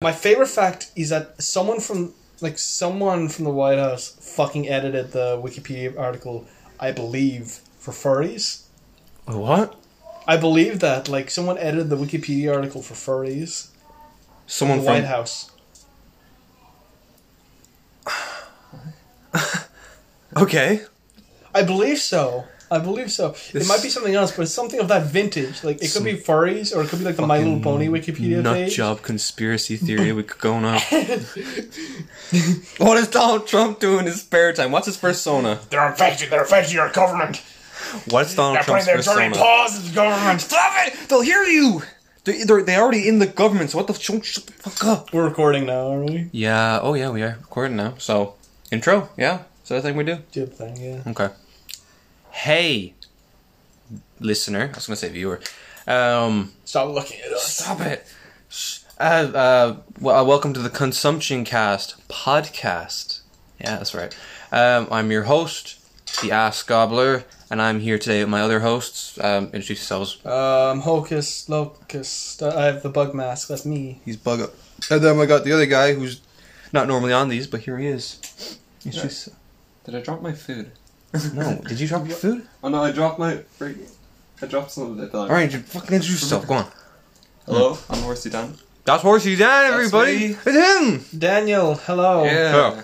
My favorite fact is that someone from like someone from the White House fucking edited the Wikipedia article. I believe for furries. What? I believe that like someone edited the Wikipedia article for furries. Someone from the from White House. Okay. I believe so. I believe so. it might be something else, but it's something of that vintage. Like it could be furries, or it could be like the My Little Pony Wikipedia Nut page. job conspiracy theory we could going on. what is Donald Trump doing in his spare time? What's his persona? They're infected. They're infecting our government. What's Donald they're Trump's persona? paws in the government. Stop it! They'll hear you. They're, they're, they're already in the government. So what the shut, shut the fuck up? We're recording now, aren't we? Yeah. Oh yeah, we are recording now. So intro. Yeah. So I think we do. Good thing, yeah. Okay. Hey, listener. I was gonna say viewer. Um, Stop looking at us. stop it. Uh, uh, well, uh, welcome to the Consumption Cast podcast. Yeah, that's right. Um, I'm your host, the Ass Gobbler, and I'm here today with my other hosts. Um, introduce yourselves. Um, Hocus Locust. I have the bug mask. That's me. He's bug up. And then I got the other guy who's not normally on these, but here he is. Introduce- Did I drop my food? No, did you drop your food? Oh no, I dropped my. Freaking I dropped some of it. Though. All right, you fucking introduce yourself. Go on. Hello, I'm Horsey Dan. That's Horsey Dan, everybody. me. It's him. Daniel, hello. Yeah.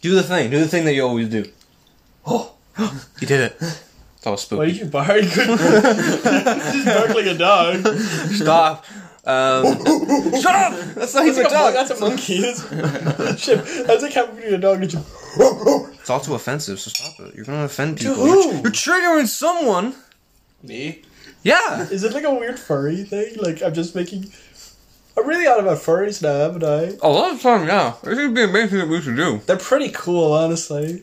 Do the thing. Do the thing that you always do. Oh, You did it. That was why spooky. did you bark? You just bark like a dog. Stop. Um, shut up. That's not even a dog. That's a monkey. That's, shit, that's like having a dog. It's all too offensive. So stop it. You're gonna offend To people. who? You're, you're triggering someone. Me? Yeah. Is it like a weird furry thing? Like I'm just making. I'm really out about furries now, haven't I? A lot of time, yeah. This would be amazing that we should do. They're pretty cool, honestly.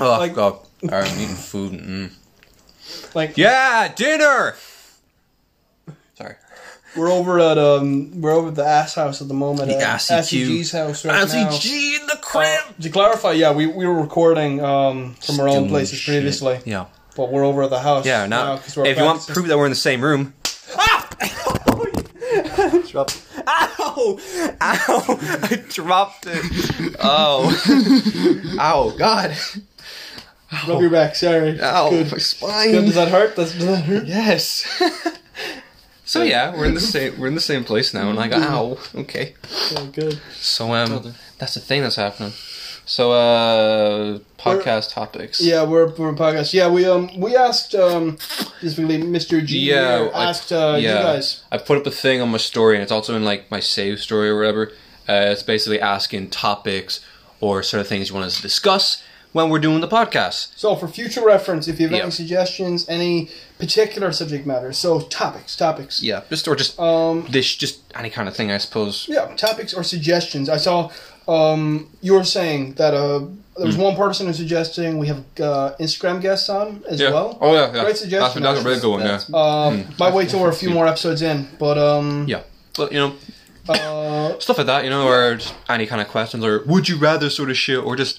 Oh Like- God. Alright, I'm eating food. Mm. Like Yeah, dinner. Sorry. we're over at um we're over at the ass house at the moment. The at ASCQ. SCG's house right now. G in the Uh, crib. to clarify, yeah, we, we were recording um, from our own places shit. previously, Yeah. but we're over at the house. Yeah. Now, 'cause we're if you want practicing. proof that we're in the same room. Ah! Drop. Ow! Ow! I dropped it. Oh. Ow! God. rub your back. Sorry. Ow! Good. My spine. Good. Does that hurt? Does, does that hurt? Yes. so yeah, we're in the same we're in the same place now, and I go, ow. Okay. Yeah, good. So um, that's the thing that's happening. So uh, podcast topics. Yeah, we're we're in podcast. Yeah, we um we asked um specifically Mr. G Yeah, I- asked uh, you guys. I put up a thing on my story, and it's also in like my save story or whatever. Uh, it's basically asking topics or sort of things you want us to discuss when we're doing the podcast. So for future reference, if you have Yeah. any suggestions, any particular subject matter, so topics, topics. Yeah, just or just Um, this, just any kind of thing, I suppose. Yeah, topics or suggestions. I saw um, you were saying that uh, there was one person who's suggesting we have uh, Instagram guests on as. Yeah. well. Oh yeah, yeah. Great suggestion, That's, that's a really good one. Yeah. That's- Uh, might wait till we're a few more episodes in, but um, Yeah. But you know, uh, stuff like that, you know, or just any kind of questions, or would you rather sort of shit, or just,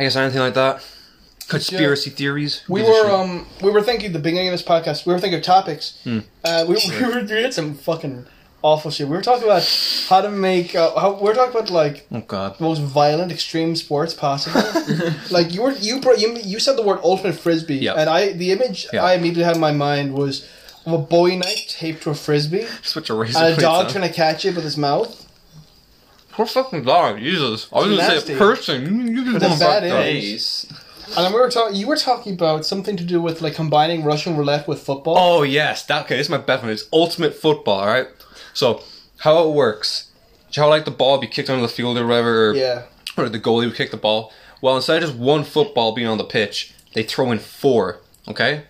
I guess anything like that. Conspiracy theories. we Gives a were shit. um, we were thinking at the beginning of this podcast. We were thinking of topics. Hmm. Uh, we, we, were, we had some fucking awful shit. We were talking about how to make. Uh, how, we were talking about like oh god. the most violent extreme sports possible. like you were you, bro- you you said the word ultimate frisbee, Yeah. and I the image Yeah. I immediately had in my mind was of a Bowie knife taped to a frisbee Switch a razor and a blades dog on. trying to catch it with his mouth. Poor fucking dog, Jesus. I was gonna Nasty. say a person. You, you With just a going bad back there. image. Ace. And then we were talking. You were talking about something to do with like combining Russian roulette with football. Oh yes, that okay. This is my best one. It's ultimate football. All right. So how it works? How like the ball be kicked onto the field or whatever, or, yeah. or the goalie would kick the ball. Well, instead of just one football being on the pitch, they throw in four. Okay.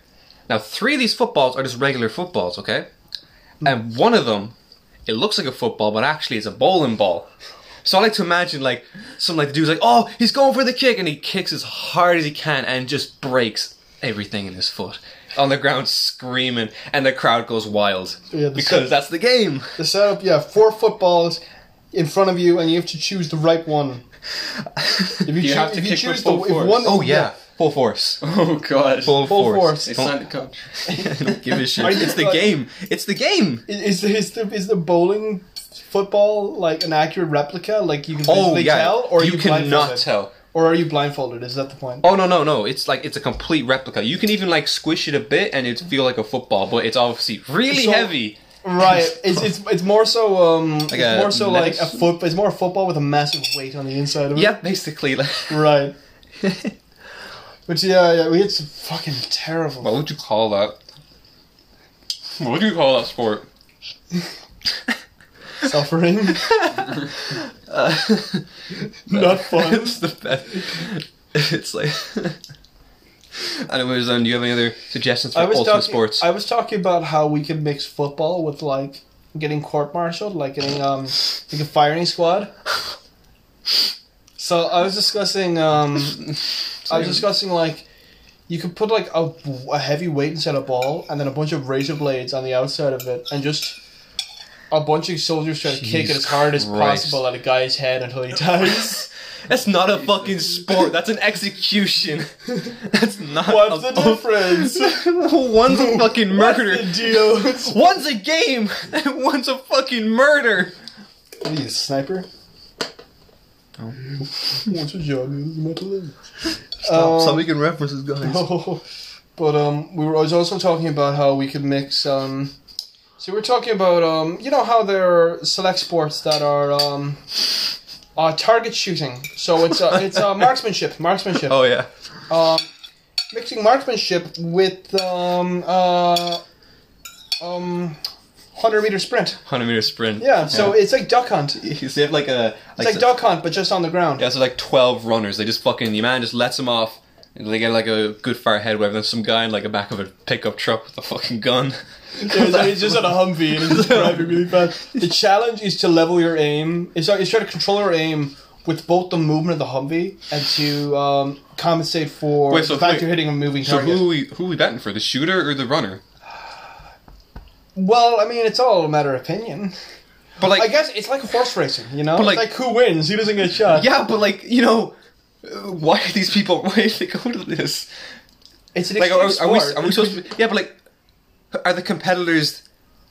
Now three of these footballs are just regular footballs. Okay. And one of them, it looks like a football, but actually it's a bowling ball. So I like to imagine like some like the dude's like, oh, he's going for the kick, and he kicks as hard as he can and just breaks everything in his foot on the ground, screaming, and the crowd goes wild Yeah, because set- that's the game. The setup, yeah, four footballs in front of you, and you have to choose the right one. If you, You choo- have to if you kick choose with the full if force. one, Oh yeah, full force, Oh god. full, Full force. force. They Don't, signed a contract. don't give a shit. Are It's the game. It's the game. Is the is the is the bowling football like an accurate replica? Like you can Oh yeah, tell, or you you cannot tell. Or are you blindfolded? Is that the point? Oh no no no! It's like it's a complete replica. You can even like squish it a bit and it feel like a football, but it's obviously really So- heavy. Right. It's it's it's more so um Like it's more so like a foot. It's more a football with a massive weight on the inside of it. Yeah, basically. Like, Right. But yeah, yeah, we had some fucking terrible. what would you call that? What would you call that sport? Suffering. Uh, Not fun. it's the best. It's like. Anyways, um, do you have any other suggestions for I was ultimate talking. sports? I was talking about how we could mix football with like getting court-martialed, like getting um like a firing squad. So I was discussing um I was discussing like you could put like a, a heavy weight inside a ball and then a bunch of razor blades on the outside of it and just a bunch of soldiers try to kick it as hard as Christ. possible at a guy's head until he dies. That's not a fucking sport. That's an execution. That's not. What's a, the difference? One's a fucking murder. What's the deal? One's a game, and one's a fucking murder. What are you, a sniper? Oh. What's your job? Metal Stop, Um, making references, guys. Oh, but um, we were. I was also talking about how we could mix. Um, so we're talking about um, you know how there are select sports that are um, uh, target shooting. So it's uh, it's uh, marksmanship, marksmanship. Oh yeah. Um, mixing marksmanship with um, uh, um, hundred meter sprint. Hundred meter sprint. Yeah, so it's like duck hunt. It's You have like a like, like duck hunt, but just on the ground. yeah, so like twelve runners. They just fucking the man just lets them off. And they get like a good far ahead, whatever. Then some guy in like the back of a pickup truck with a fucking gun. Yeah, so he's just on a Humvee and he's just driving really fast. The challenge is to level your aim. It's, like it's try to control your aim with both the movement of the Humvee and to um, compensate for Wait, so the fact wait. you're hitting a moving So target. who are we who are we betting for? The shooter or the runner? Well, I mean, it's all a matter of opinion. But like I guess it's like a horse racing, you know? But, like- it's like who wins? Who doesn't get shot? Yeah, but like you know, why are these people? Why did they go to this? It's an Like, are, are we are we supposed to? Be, yeah, but like, are the competitors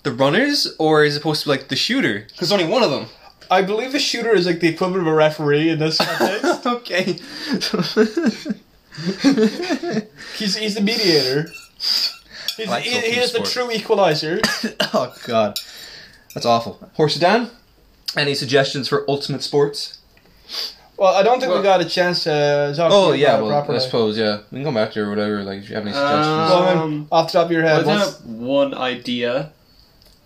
the runners or is it supposed to be like the shooter? Because only one of them. I believe the shooter is like the equivalent of a referee in this context. okay. he's, he's the mediator. He's, like he, he is the true equalizer. oh god, that's awful. Horse Dan, any suggestions for ultimate sports? Well, I don't think we got a chance to talk Oh yeah, well properly. I suppose yeah. We can come back to it or whatever. Like if you have any suggestions. Go on, Um, off the top of your head, just what's, have one idea.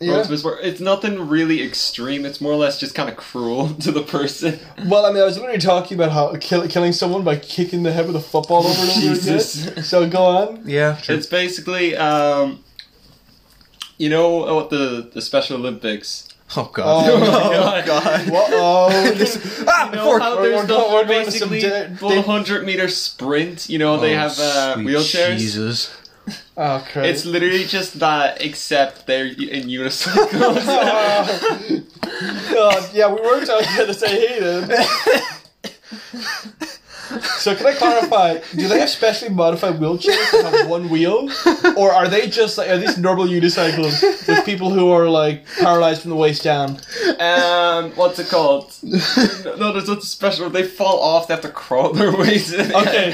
yeah. It's nothing really extreme. It's more or less just kind of cruel to the person. Well, I mean, I was literally talking about how kill, killing someone by kicking the head with a football over and over Jesus. again. So go on. yeah, true. It's basically, um, you know what the the Special Olympics. Oh god. Oh, my God. Whoa! ah, You know fork. how there's we're the going- we're going to some basically da- da- 100 meter sprint. You know they Oh, have uh, sweet wheelchairs. Jesus. oh, Christ. It's literally just that, except they're in unicycles. God, yeah, we were talking about this. I hate it. So can I clarify? Do they have specially modified wheelchairs that have one wheel, or are they just like are these normal unicycles with people who are like paralyzed from the waist down? um, what's it called? no, there's nothing special. They fall off. They have to crawl their ways in. Okay,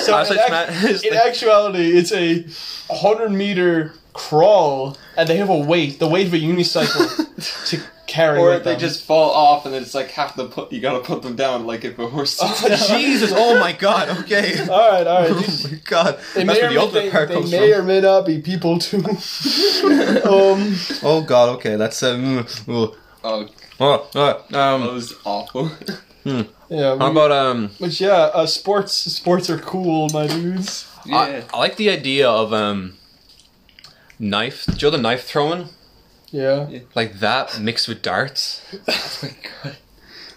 so in, it's act- not- in like- actuality, it's a hundred meter crawl, and they have a weight, the weight of a unicycle, to carry. Or with they them. just fall off, and then it's like half the put. You gotta put them down, like if a horse. Oh, down. Jesus! Oh my God! Okay. All right, all right. Oh my God! They That's may, where or the may, ultimate they, they may from. or may not be people too. um, Oh God! Okay, that's um. Oh, Oh, oh, uh, that um. was awful. yeah, How we, about um? which yeah, uh, sports sports are cool, my dudes. I, I like the idea of um. Knife. Do you know the knife throwing? Yeah. Like that mixed with darts. oh my god.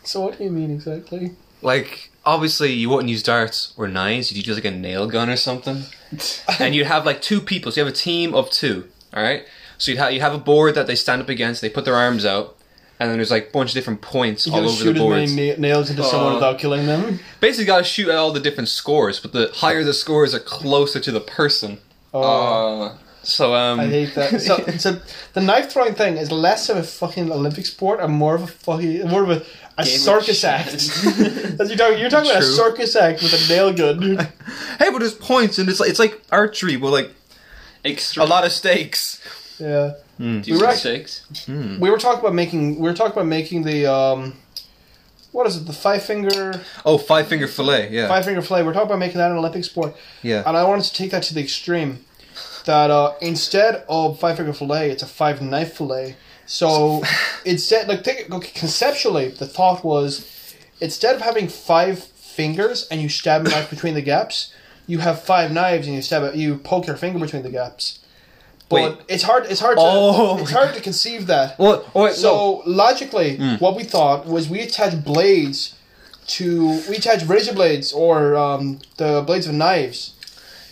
So what do you mean exactly? Like obviously you wouldn't use darts or knives. You'd use like a nail gun or something. and you'd have like two people. So you have a team of two. All right. So you'd have you have a board that they stand up against. They put their arms out, and then there's like a bunch of different points You all over shoot the as many na- nails into someone Uh, without killing them. Basically, got to shoot at all the different scores, but the higher the scores are closer to the person. Oh, Uh, So um, I hate that. So, so the knife throwing thing is less of a fucking Olympic sport and more of a fucking more of a, a Game of circus act. As you're talking, you're talking about a circus act with a nail gun. hey, but there's points, and it's like it's like archery, but like a lot of stakes. Yeah, Do We were actually- mistakes. we were talking about making. We were talking about making the um, what is it? The five finger Oh, five finger fillet. Yeah, five finger fillet. We're talking about making that an Olympic sport, yeah. and I wanted to take that to the extreme. That uh, instead of five finger fillet, it's a five knife fillet. So instead, like think, okay, conceptually, the thought was instead of having five fingers and you stab a knife between the gaps, you have five knives and you stab it. You poke your finger between the gaps. But Wait. it's hard. It's hard. To, Oh it's hard to conceive that. Well, oh wait, So logically, Hmm. what we thought was we attach blades to we attach razor blades or um, the blades of knives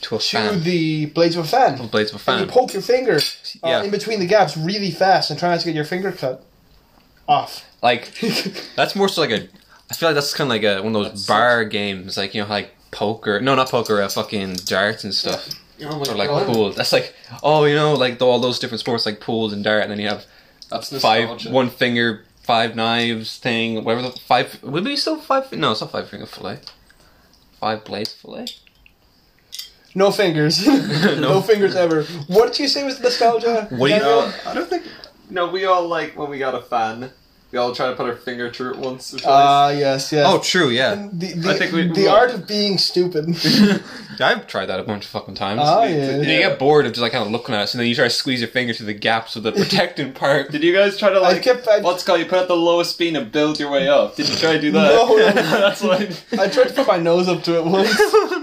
to a to fan. the blades of a fan. The blades of a And you poke your finger uh, Yeah. in between the gaps really fast and try not to get your finger cut off. Like that's more so like a. I feel like that's kind of like a one of those bar games, like you know, like poker. No, not poker. Uh, fucking darts and stuff. Oh my Or like God. pool. That's like oh, you know, like all those different sports like pools and dart, and then you have That's five nostalgia. one finger five knives thing whatever the five would be still five no it's not five finger fillet five blades fillet No fingers. no. fingers ever. What did you say was nostalgia? What do you- Daniel? No, I don't think. No, we all like when we got a fan. We all try to put our finger through it once or twice. Ah, yes, yes. oh true yeah the, the, I think we- the we- art of being stupid. I've tried that a bunch of fucking times Ah, yeah. too. And you get bored of just like kind of looking at us and then you try to squeeze your finger through the gaps of the protecting part Did you guys try to I like kept. I, what's it called? You put out the lowest speed and build your way up. Did you try to do that? No, no. That's what. I, I tried to put my nose up to it once.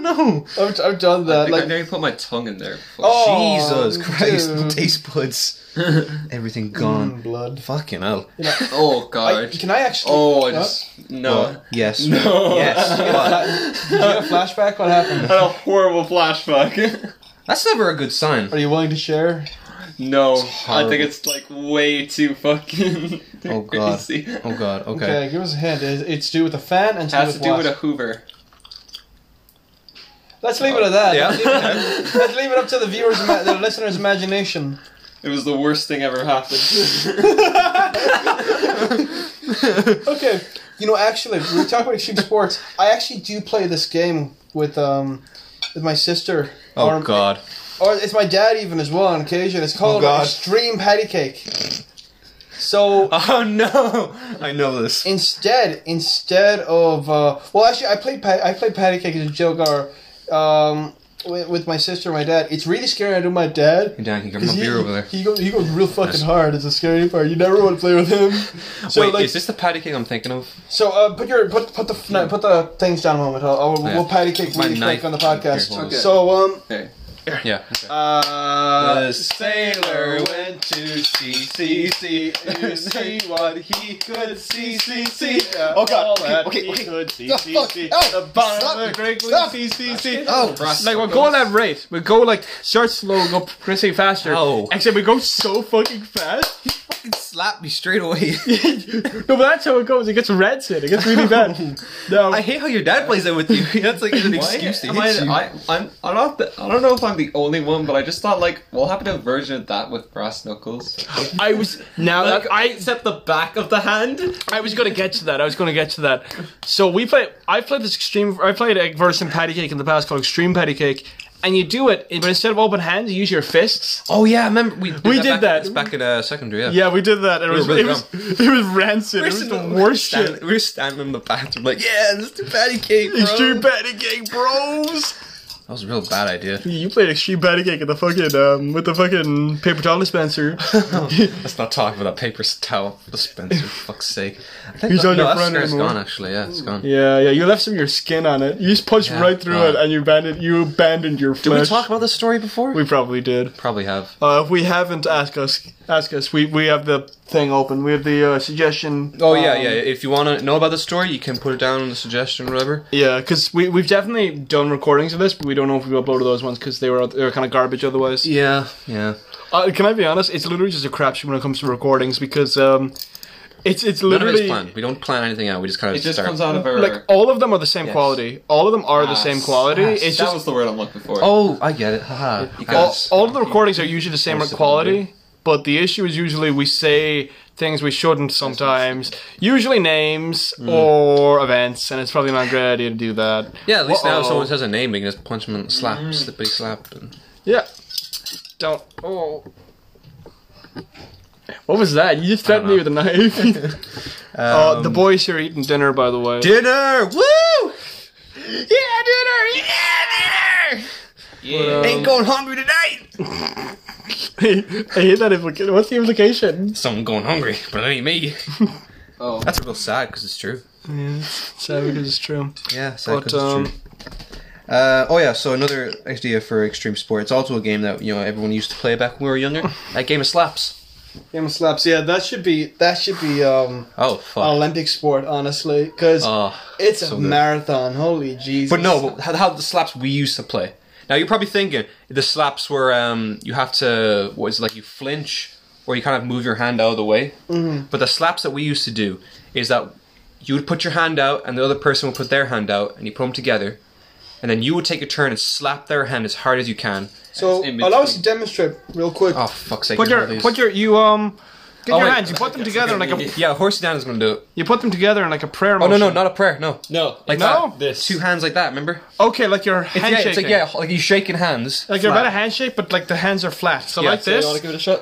no I've, I've done I that. think I Like, nearly put my tongue in there. Oh, Jesus Christ dude. taste buds everything gone mm, blood. fucking hell You know, Oh I, god. can I actually? oh, I just no. What? yes No. yes Did you get a flashback? What I happened? had a horrible flashback. that's never a good sign Are you willing to share? no, I think it's like way too fucking Oh, God. crazy. oh god okay, Okay, give us a hint. It's, it's to do with a fan and to Has do to do what? with a Hoover. Let's leave it at that. Yeah. Let's, leave it, let's leave it up to the viewers, the listeners' imagination. It was the worst thing ever happened. Okay, you know, actually, we talk about extreme sports. I actually do play this game with um with my sister. oh or, god Or it's my dad even as well on occasion. It's called God. Extreme Patty Cake. So oh no I know this instead, instead of uh, well, actually, I played I played patty cake as a joke or um, with, with my sister and my dad. It's really scary. I do my dad. Hey, Dan, can you grab 'cause my He, beer over there he goes he goes real fucking Yes. hard. It's a scary part. You never want to play with him. So Wait, like, is this the patty cake I'm thinking of? so uh, put your put put the no, put the things down a moment. I'll, I'll, Yeah. we'll patty cake My really quick knife. on the podcast. Here, hold on. So um. Okay. Yeah. Uh, The sailor went to sea, sea, sea, to see what he could see, see, see. Oh god. Okay, okay, okay. Could see, The see, fuck? see. Oh, The bottom stop of the it. great Stop. see, see, see. Oh, Like we'll go at that rate. We go like start slow, go progressively faster. Oh, Except we go so fucking fast. He fucking slap me straight away. no, but that's how it goes. It gets red set. It gets really bad. No, I hate how your dad plays that with you. That's like an excuse to hit I, you. I, I'm, I'm not the, I don't know if I'm the only one, but I just thought like, we'll have to a version of that with brass knuckles. I was now Like, that I except the back of the hand. I was gonna get to that. I was gonna get to that. So we play. I played this extreme. I played a version of patty cake in the past called extreme patty cake, and you do it, but instead of open hands, you use your fists. oh yeah, I remember we did We that did back, that. It's back in uh, secondary. Yeah. Yeah, we did that. And it We was really it was it was rancid. It was the worst Stand- shit. We were standing in the bathroom like, yeah, let's do patty cake, bro. Extreme patty cake, bros. That was a real bad idea. You played extreme patty cake at the fucking um with the fucking paper towel dispenser. Let's not talk about that paper towel dispenser. for fuck's sake. I think He's that, on no, your that front anymore. gone. Actually, yeah, it's gone. yeah, yeah. You left some of your skin on it. You just punched Yeah, right through God. it, and you abandoned you abandoned your friend. Did flesh. we talk about this story before? We probably did. probably have. Uh, if we haven't, ask us. Ask us. We we have the thing open. We have the uh, suggestion. Oh yeah, um, yeah. If you want to know about the story, you can put it down in the suggestion or whatever. Yeah, because we we've definitely done recordings of this, but we don't know if we uploaded those ones because they were they were kind of garbage otherwise. Yeah, yeah. Uh, can I be honest? It's literally just a crapshoot when it comes to recordings because um, It's it's None of it's literally planned. We don't plan anything out. We just kind of It just start. comes out of our. like all of them are the same Yes. quality. All of them are the same quality. Ass. It's that just was the word I'm looking for. Oh, I get it. Haha. all, Because- all of the recordings are usually the same Most of quality, but the issue is usually we say things we shouldn't sometimes. Usually names Mm. or events, and it's probably not a great idea to do that. Yeah, at least now if someone says a name, we can just punch them and slap, slippity slap. And... Yeah. Don't. Oh. What was that? You just threatened me with a knife. uh, the boys here are eating dinner, by the way. Dinner! Woo! yeah, dinner! Yeah, dinner! yeah. Ain't going hungry tonight! I hate that implication. What's the implication? Someone going hungry, but it ain't me. Oh. That's real sad because it's true. Yeah. Sad because it's true. Yeah, sad But, because um, it's true. Uh, oh yeah, so another idea for extreme sport. It's also a game that you know everyone used to play back when we were younger. That game of slaps. Game of slaps. Yeah, that should be that should be um Oh an fuck. Olympic sport, honestly, because Oh, it's so a good. marathon. Holy Jesus! But no, but how, how the slaps we used to play. Now you're probably thinking the slaps were um, you have to what is it, like you flinch or you kind of move your hand out of the way. Mm-hmm. But the slaps that we used to do is that you would put your hand out and the other person would put their hand out and you put them together, and then you would take a turn and slap their hand as hard as you can. So It's in allow us to demonstrate real quick. Oh fuck's sake! Put your put your you um get Oh, your wait. hands. You put them together in like a yeah, horsey Dan is gonna do it. you put them together in like a prayer. Motion. Oh no, no, not a prayer. No, no, like No? that. This. two hands like that. Remember? Okay, like your It's, yeah, it's like yeah, like you shaking hands. Like you're about a handshake, but like the hands are flat. So Yeah, like so You want to give it a shot?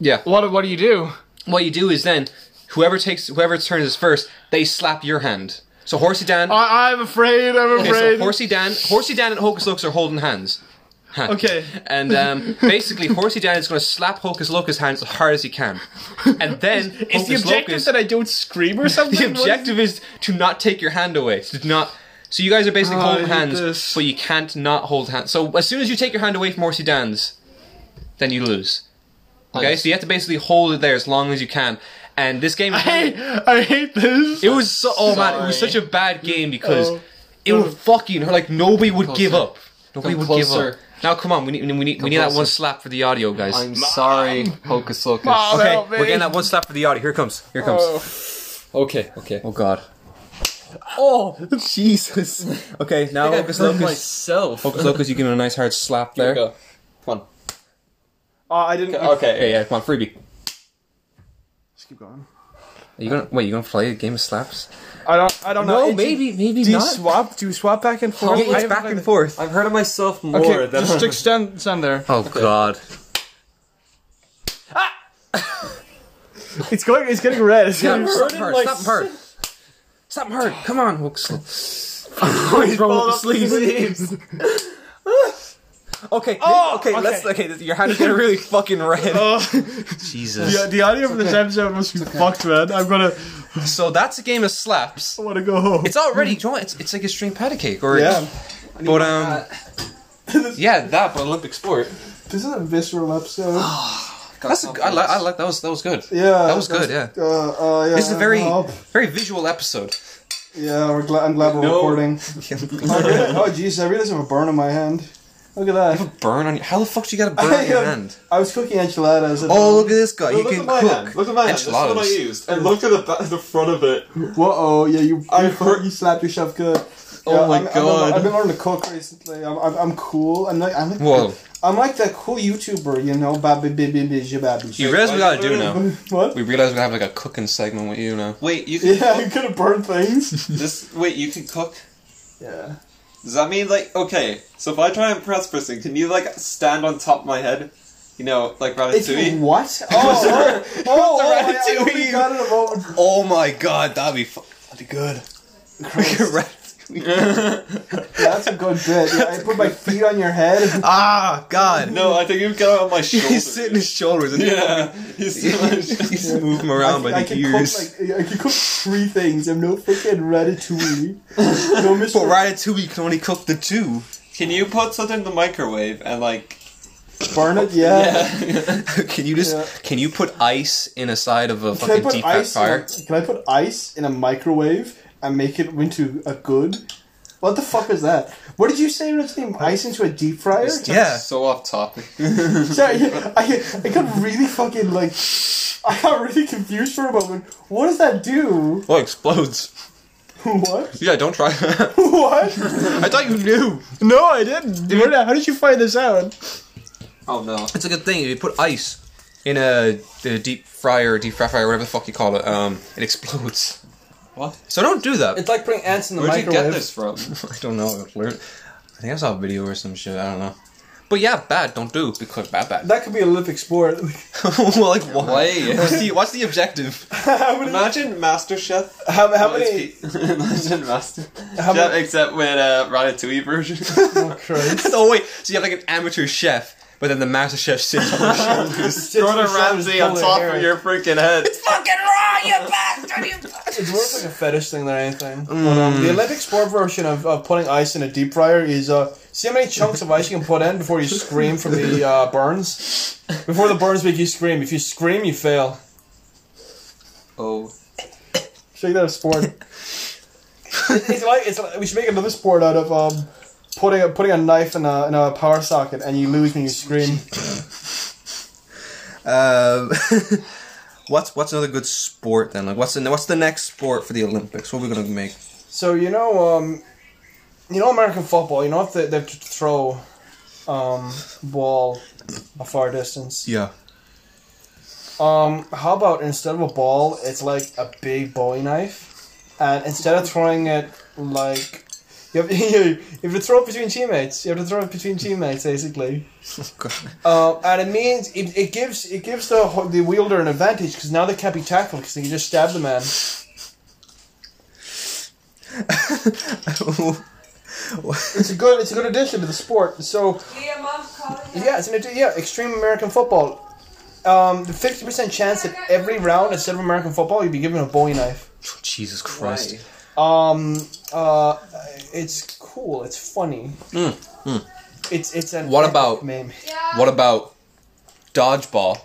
Yeah. what what do you do? what you do is then whoever takes whoever's turn is first, they slap your hand. So Horsey Dan, I, I'm afraid. I'm afraid. okay, afraid. so Horsey Dan, Horsey Dan and Hocus Locus are holding hands. Okay. And um, basically, Horsey Dan is going to slap Hocus Locus hands as hard as he can, and then Is the objective Locus. that I don't scream or something? the objective is to not take your hand away. To not. So you guys are basically Oh, holding hands, this. but you can't not hold hands. So as soon as you take your hand away from Horsey Dan's, then you lose. Okay, Nice. so you have to basically hold it there as long as you can. And this game, I hate, I hate this. it was so. Oh man, it was such a bad game because Oh. it was fucking like nobody would give up. Nobody Come would give closer. up. Now come on, we need we need we need that closer. one slap for the audio, guys. I'm sorry, Hocus Locus. Mom. okay, help me. we're getting that one slap for the audio. Here it comes. Here it comes. Oh. Okay, okay. Oh God. Oh Jesus. Okay, now I Hocus hurt Locus. myself. Hocus Locus, you give him a nice hard slap Here there. we go. Come on. Oh, I didn't. Okay. Okay, yeah, come on, freebie. Just keep going. Are you gonna wait? You gonna play a game of slaps? I don't. I don't know. It's- maybe maybe. Do you swap? Do you swap back and forth? Yeah, I it's back and a- forth. I've heard of myself more Okay, than just extend, stand there. Oh God. Ah! It's going. It's getting red. It's Yeah, getting slap him in hard. my Slap him hard. Slap him hard. Come on, Hocus Locus. He's Fall rolling up up the the sleeves. Okay, Oh, okay, okay. let's okay. Your hand is getting really fucking red. Oh, Jesus. the, the audio for this episode must be fucked, man. I'm gonna. So that's a game of slaps. I want to go home. It's already, do you know what? It's, it's like a string patty cake, or Yeah. but um, yeah, that but Olympic sport. This is a visceral episode. That's a, I like, I like that was that was good. yeah, That was good, yeah. Uh, uh, yeah. This is a very very visual episode. yeah, we're glad. I'm glad we're No. recording. oh jeez, I realize I have a burn on my hand. Look at that. You have a burn on your, how the fuck do you got a burn on your hand? I was cooking enchiladas. At Oh, look at this guy. No, You look can at my cook. hand. Look at my hand. This is what I enchiladas. used. And look at the ba- the front of it. Whoa, oh yeah, you I you, hurt- you slapped yourself good. Oh Yeah, my I'm, I've been- God. I've been, learning to cook recently. I'm, I'm, I'm cool. I'm like I'm like, Whoa. I'm like that cool YouTuber, you know, baby baby baby baby. You realize we gotta do now? What? We realize we have like a cooking segment with you now. Wait, you can Yeah, you could have burned things. this. Wait, you can cook. yeah. Does that mean like okay? So if I try and press person, can you like stand on top of my head? You know, like It's Ratatouille. what? Oh, oh, oh, oh I, I Ratatouille. only got it a moment. Oh my god, that'd be fu- that'd be good. That's a good bit. Yeah, I put my feet on your head. ah, God. no, I think you've got it on my shoulder. He's sitting his shoulders and Yeah, he's he's move him around by I, I the can ears. cook like I can cook three things. I'm no freaking ratatouille. No Mr. But Ratatouille can only cook the two. Can you put something in the microwave and like? Burn it, yeah. Yeah. can you just Yeah. can you put ice in a side of a Can fucking deep fat ice? Fire? a, can I put ice in a microwave and make it into a good? What the fuck is that? What did you say originally? Ice into a deep fryer? Yeah. So off topic. Sorry, I, I got really fucking like. I got really confused for a moment. What does that do? Well, it explodes. What? Yeah, don't try. that. What? I thought you knew. No, I didn't. Where the- how did you find this out? oh no. It's a good thing. If you put ice in a, a deep fryer, deep fry fryer, whatever the fuck you call it, um, it explodes. What? So don't do that. It's like putting ants in the Where'd you get this from? I don't know. I. I think I saw a video or some shit. I don't know. But yeah, bad. Don't do because bad, bad. That could be Olympic sport. well, like why? Why? What's the, what's the objective? how many? Imagine MasterChef. How, how many? it's- Imagine Master. How Chef, many? except with a Ratatouille version. Oh, Christ. oh wait, so you have like an amateur chef, but then the master chef sits on your shoulders. Gordon Ramsay on top their of your freaking head. It's fucking raw, you bastard! You It's more like a fetish thing than anything. But, um, the Olympic sport version of, of putting ice in a deep fryer is uh, see how many chunks of ice you can put in before you scream from the uh, burns. Before the burns make you scream. If you scream, you fail. Oh. Check that out, sport. It's like it's like, we should make another sport out of um, putting a, putting a knife in a in a power socket and you lose when you scream. Um, what's what's another good sport then? Like, what's the what's the next sport for the Olympics? What are we gonna make? So you know, um, you know American football. You know if they, they have to throw um, ball a far distance. Yeah. Um, how about instead of a ball, it's like a big Bowie knife, and instead of throwing it like you have, you have to throw it between teammates. You have to throw it between teammates, basically. Uh, and it means it, it gives it gives the the wielder an advantage because now they can't be tackled because they can just stab the man. It's a good it's a good addition to the sport. So Yeah, mom's calling. yeah, it's an addi- yeah extreme American football. Um, the fifty percent chance that every round instead of American football you'd be given a Bowie knife. Jesus Christ. Um, uh, it's cool. It's funny. Mm, It's it's an What about- meme. What about dodgeball?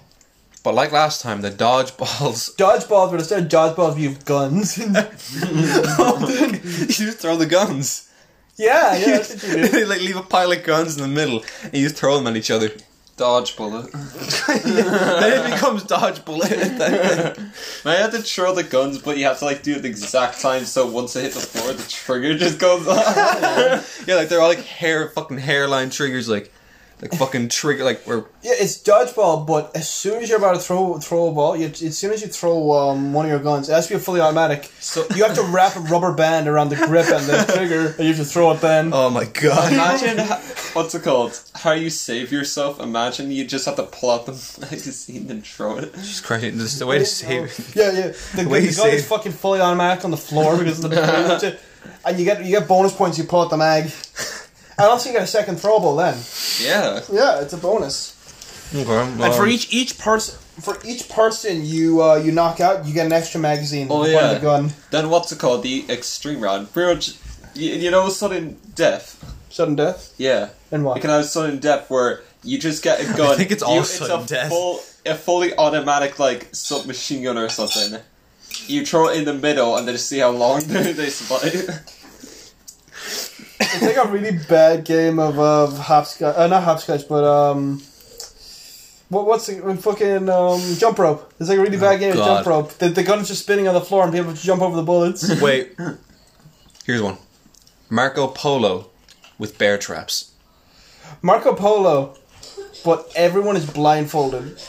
But like last time, the dodgeballs. Dodgeballs, but instead of dodgeballs, we have guns. you just throw the guns. yeah, yeah, that's what you do. they like leave a pile of guns in the middle, and you just throw them at each other. Dodge bullet. then it becomes dodge bullet. I had to throw the guns, but you have to like do it the exact time. So once they hit the floor, the trigger just goes off. yeah, like they're all like hair, fucking hairline triggers, like, like fucking trigger, like where Yeah, it's dodgeball, but as soon as you're about to throw throw a ball, you, as soon as you throw um, one of your guns, it has to be fully automatic. So You have to wrap a rubber band around the grip and the trigger, and you have to throw it then. Oh my god. imagine ho- what's it called? How you save yourself? Imagine you just have to pull out the magazine and throw it. Jesus Christ, this is the way to save it. Yeah, yeah. The, the, way the you gun say is fucking fully automatic on the floor because of the and you get you get bonus points. You pull out the mag, and also you get a second throwable then. Yeah. Yeah, it's a bonus. Okay, And for um, each each person, for each person you uh, you knock out, you get an extra magazine. Oh, to put in yeah. the gun. Then what's it called? The extreme round. Pretty much, you, you know, sudden death. Sudden death. Yeah. And what? You can have sudden death where you just get a gun. I think it's all you, sudden a death. Full, a fully automatic like submachine gun or something. You throw it in the middle and then just see how long they they survive. It's like a really bad game of of hopscotch. Uh, not hopscotch, but um. What, what's the fucking um, jump rope? It's like a really bad game of Oh, God. jump rope. The, the gun's just spinning on the floor and people jump over the bullets. Wait. Here's one. Marco Polo with bear traps. Marco Polo, but everyone is blindfolded.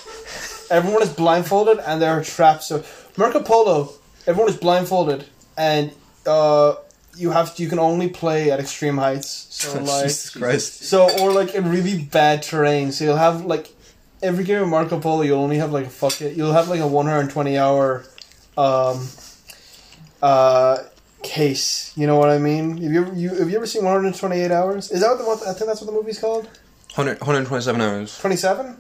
Everyone is blindfolded and there are traps. So Marco Polo, everyone is blindfolded and uh, you have to, you can only play at extreme heights. So like Jesus Christ. so or like in really bad terrain. So you'll have like every game of Marco Polo you'll only have like a fuck it. You'll have like a 120 hour um uh case. You know what I mean? Have you ever you have you ever seen 128 hours? Is that what the one I think that's what the movie's called? 100, 127 hours. 27?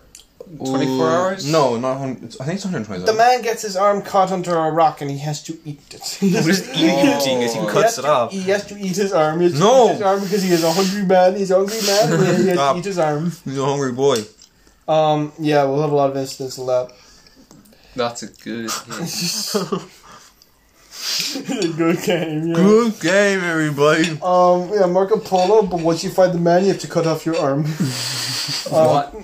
24 Ooh, hours? No, not 100. it's- I think it's 127. The man gets his arm caught under a rock and he has to eat it. He We're just eating, eating it. He He has cuts it to- off. He has to eat his arm. He has to No. eat his arm because he is a hungry man. He's a hungry man. and he has Stop. to eat his arm. He's a hungry boy. Um, yeah, we'll have a lot of incidents of that. That's a good game. Good game. Yeah. Good game, everybody. Um, yeah, Marco Polo. But once you find the man, you have to cut off your arm. What?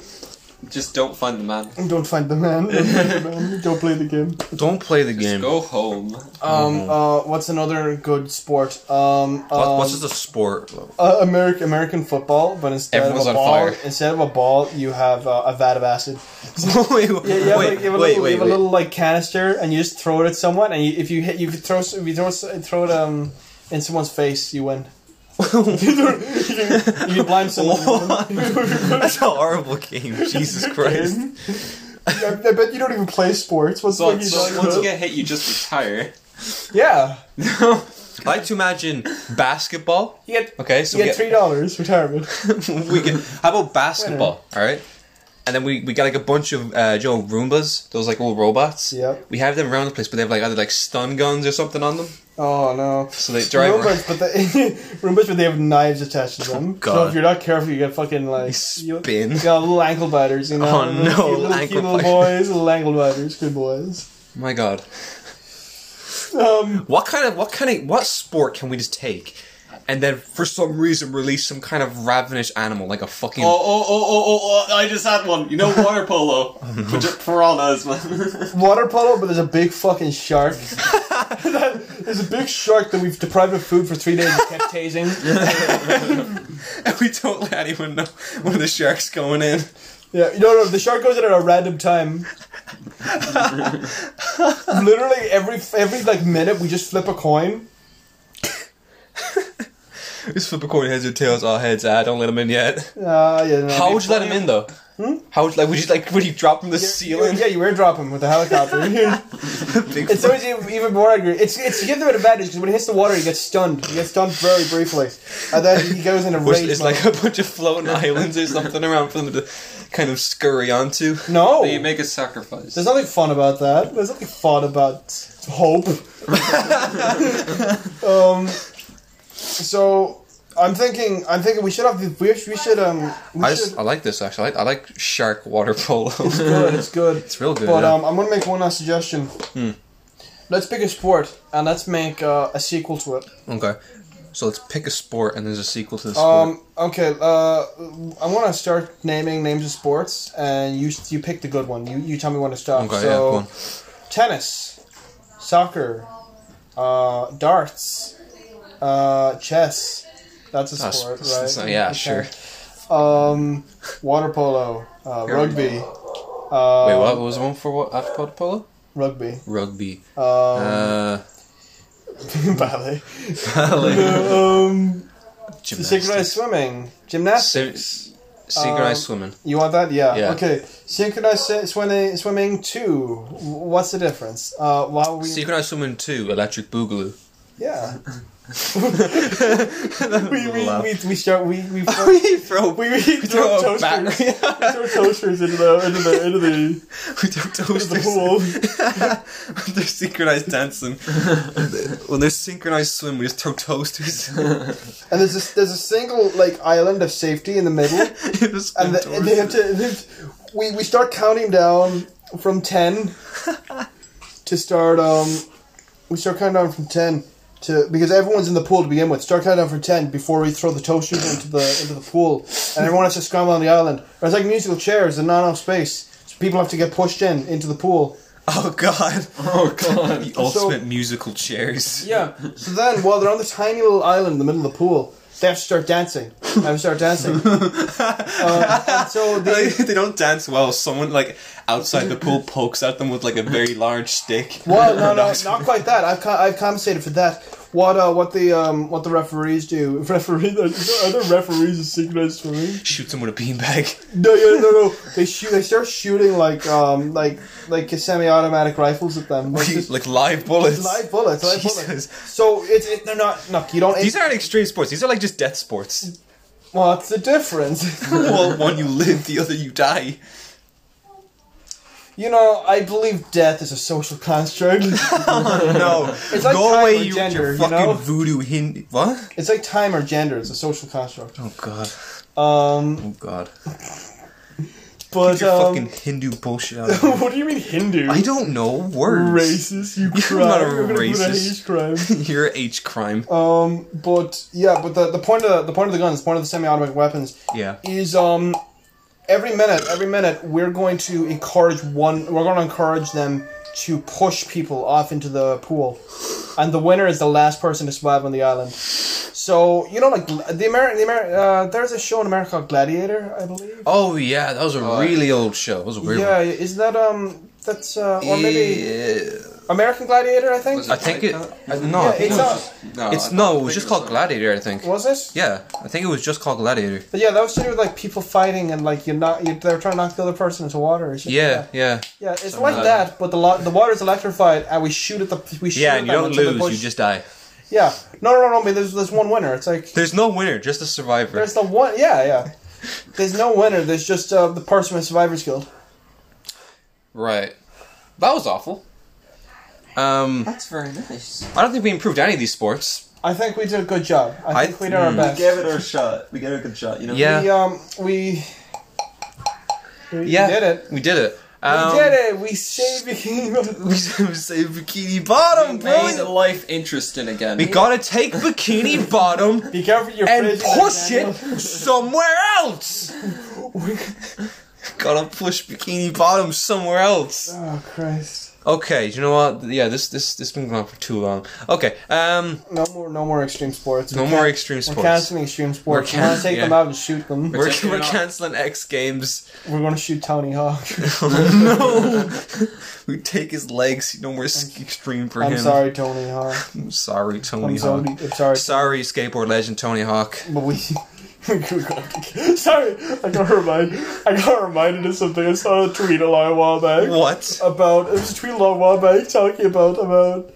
Just don't find the man. Don't find the man. Don't find the man. Don't play the game. Don't play the Just game. go home. Um, uh, what's another good sport? Um, What, um, what's just a sport? uh, American American football, but instead Everyone's of a ball, fire. instead of a ball, you have uh, a vat of acid. wait, Yeah, you have, wait, like, you have a, wait, little, wait, you have a wait. little like canister, and you just throw it at someone, and you, if you hit, you could throw, if you throw, throw it um in someone's face, you win. You, can, you can blind someone. What? That's a horrible game. Jesus Christ. I, I bet you don't even play sports. What's So, the so talking once you get hit, you just retire. Yeah, I like to imagine basketball. you get Okay, so you we get three dollars retirement. we can, how about basketball? All right, and then we, we got like a bunch of uh, Joe Roombas, those like little robots. Yeah. We have them around the place, but they have like either like stun guns or something on them. Oh no. So they drive. around. Roombas, but they Roombas, but they have knives attached to them. So God. if you're not careful, you get fucking like you, spin. you got little ankle biters, you know. Oh, Little no, cute little, ankle cute little boys, little ankle biters, good boys. My God, Um, what kind of what kind of what sport can we just take, and then for some reason release some kind of ravenous animal like a fucking Oh, oh, oh, oh, oh, oh, I just had one. You know water polo? But just piranhas, man. water polo, but there's a big fucking shark. there's a big shark that we've deprived of food for three days and kept tasing. and we don't let anyone know when the shark's going in. Yeah, no, no, the shark goes in at a random time. Literally every every like minute, we just flip a coin. Just flip a coin, heads or tails, all heads. Ah, don't let him in yet. Uh, yeah, no, How would you let him in though? How would like would you like would you drop from the You- ceiling? Yeah, you airdrop him with a helicopter. Big it's always even even more angry. It's it's to give them an advantage because when he hits the water, he gets stunned. He gets stunned very briefly, and then he goes in a Which rage. is mode. like a bunch of floating islands or something around for them to kind of scurry onto. no, you make a sacrifice. there's nothing fun about that. There's nothing fun about hope. um, so I'm thinking, I'm thinking we should have, the- we should, we should um, we I should. I like this actually. I like, I like shark water polo. It's good. It's good. it's real good. But yeah. um, I'm gonna make one last suggestion. Let's pick a sport and let's make uh, a sequel to it. okay. So let's pick a sport and there's a sequel to the sport. Um, okay, uh, I want to start naming names of sports, and you you pick the good one. You you tell me when to stop. okay, so, yeah, tennis, soccer, uh, darts, uh, chess. That's a That's- sport, right? yeah, sure. Um, water polo, uh, rugby. Uh, Wait, what was the one for what after water polo? Rugby. Rugby. Um, Uh, ballet. ballet. um, Gymnastics. synchronized swimming, gymnastics. Synchronized Um, swimming. You want that? Yeah. Yeah. Okay. Synchronized si- swimming, swimming two. What's the difference? Uh, while we Synchronized swimming 2, Electric Boogaloo. yeah. we, we, we, we start we we throw, we throw, we, we throw, toasters. we throw toasters into the into the into the we throw into toasters. the pool. when they're synchronized dancing. when they're synchronized swim, we just throw toasters. And there's a, there's a single like island of safety in the middle, and, the, and they have to. they have- we we start counting down from ten to start. Um, we start counting down from ten to because everyone's in the pool to begin with. Start counting down from ten before we throw the toasters into the into the pool, and everyone has to scramble on the island. It's like musical chairs and not enough space, so people have to get pushed in into the pool. Oh god. Oh god. The ultimate musical chairs. Yeah. So then, while they're on this tiny little island in the middle of the pool, they have to start dancing. They have to start dancing. uh, so They, they, they don't dance well. Someone like outside the pool pokes at them with like a very large stick. well, no, no, not quite that. I've I've compensated for that. What uh, what the um, what the referees do? Referees are there referees in synchronized swimming? Shoots them with a beanbag. No, yeah, no, no. They shoot. They start shooting like um, like like semi-automatic rifles at them. Like, just like live bullets. live bullets. Live Jesus. bullets. So it's it, they're not. Look, you don't. These aren't extreme sports. These are like just death sports. What's the difference? well, one you live, the other you die. You know, I believe death is a social construct. No, It's like go time away, or you, gender, you fucking know? voodoo Hindu. What? it's like time or gender. It's a social construct. Oh god. Um, Oh god. But Get your um, fucking Hindu bullshit out of here. what do you mean Hindu? I don't know words. Racist, you You're not a racist. You're racist. crime. You're a H crime. Um, but yeah, but the, the point of the, the point of the guns, the point of the semi-automatic weapons, Yeah. is um, every minute, every minute, we're going to encourage one. We're going to encourage them to push people off into the pool, and the winner is the last person to survive on the island. So you know, like the American, the Amer- uh, there's a show in America called Gladiator, I believe. Oh yeah, that was a really old show. It was a weird yeah, one. is that um, that's uh, or maybe Yeah. American Gladiator? I think. I think it. I, no, Yeah, I think it's it was, not. No, it's I no. don't It was just called so. Gladiator. I think. Was it? Yeah, I think it was just called Gladiator. But yeah, that was to do with like people fighting and like you're not you, they're trying to knock the other person into water. Or shit like Yeah, yeah, yeah, it's Something like like that, but the lo- the water's electrified and we shoot at the we shoot yeah. at And you don't lose. You just die. yeah. No, no, no, no. I there's there's one winner. It's like There's no winner, just a survivor. there's the one. Yeah, yeah. There's no winner. There's just uh, the person with Survivor's Guild. Right. That was awful. Um, That's very nice. I don't think we improved any of these sports. I think we did a good job. I I- think we did our mm. best. We gave it our shot. We gave it a good shot. You know. Yeah. We um we. We Yeah, did it. We did it. Um, we did it. We saved Bikini. We saved Bikini Bottom, We bro. made life interesting again. We gotta take Bikini Bottom Be careful your and push Daniel. it somewhere else. We Gotta push Bikini Bottom somewhere else. Oh Christ! Okay, you know what? Yeah, this this this been going on for too long. Okay, um, No more, no more extreme sports. no We more can't- extreme We're sports. canceling extreme sports. We're We're, gonna take yeah. them out and shoot them. We're, we're it off. canceling X Games. We're gonna shoot Tony Hawk. no, we take his legs. No more sk- extreme for him. I'm sorry, Tony Hawk. I'm sorry, Tony I'm sorry. Hawk. I'm sorry. Sorry, skateboard legend Tony Hawk. But we. Sorry, I got reminded. I got reminded of something. I saw a tweet a long while back What? about. It was a tweet a long while back talking about about.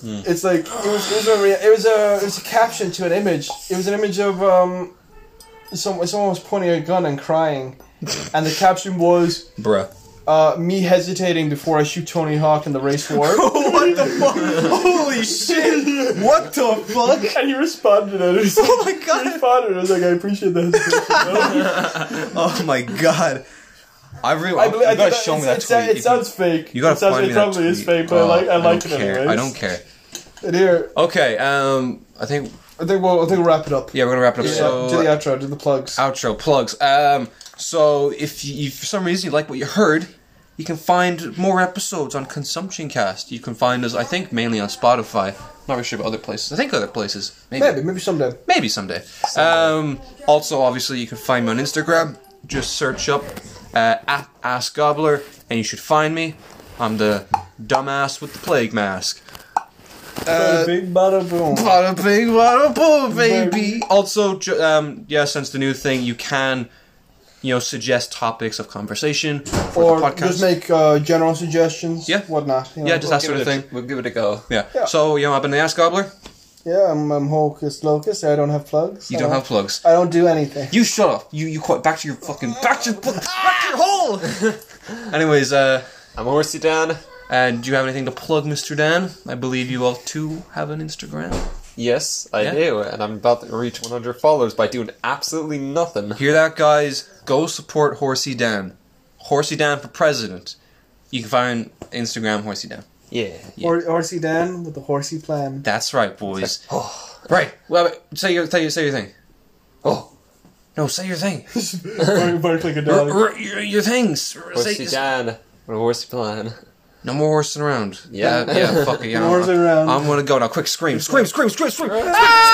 Hmm. It's like it was. It was a. It was a. It was a caption to an image. It was an image of um. Someone, someone was pointing a gun and crying, and the caption was Bruh. Uh, me hesitating before I shoot Tony Hawk in the race war. what the fuck? Holy shit! What the fuck? and he responded and he said, Oh my god! he god! responded. I was like, I appreciate that. Oh my god! I really. I believe, I you gotta show me that it, tweet. it, it sounds fake. You gotta it sounds, find it me that probably is fake, but I Oh, like I like don't it care. anyways. I don't care. And here, Okay, um, I think I think we'll I think we'll wrap it up. yeah, we're gonna wrap it up. Yeah, So do the outro, do the plugs. outro plugs. Um, so if you, if for some reason you like what you heard, you can find more episodes on Consumption Cast. You can find us, I think, mainly on Spotify. Not really sure about other places. I think other places. Maybe. Maybe, maybe someday. Maybe someday. Um, also, obviously, you can find me on Instagram. Just search up uh, at Ask Gobbler, and you should find me. I'm the dumbass with the plague mask. Bada bing, bada boom. Bada bing, bada boom, Baby. baby. Also, um, yeah, since the new thing, you can, you know, suggest topics of conversation for Or the podcast. just make uh, general suggestions. Yeah. Whatnot. You know. Yeah, just We'll that sort of it a- thing. We'll give it a go. yeah. Yeah. So, you know, I've been the Ask Gobbler. Yeah, I'm, I'm Hocus Locus. I don't have plugs. You I don't have plugs. I don't do anything. You shut up. You you quit. Back to your fucking back to your back to your hole. Anyways, uh. I'm Horsey Dan. And do you have anything to plug, Mr. Dan? I believe you all too have an Instagram. Yes, I Yeah. do, and I'm about to reach 100 followers by doing absolutely nothing. Hear that, guys? Go support Horsey Dan. Horsey Dan for president. You can find Instagram Horsey Dan. Yeah. Yeah. Or Horsey Dan with the horsey plan. That's right, boys. Oh. right. Well, wait, say your, say your, say your thing. Oh, No, say your thing. Bark bark like a R- dog. r- your, your things. Horsey Say, Dan. With a horsey plan. no more horsing around. Yeah. Yeah. Fuck it. Yeah. Horsing around. I'm gonna go now. Quick, scream, scream, scream, scream, scream. Ah!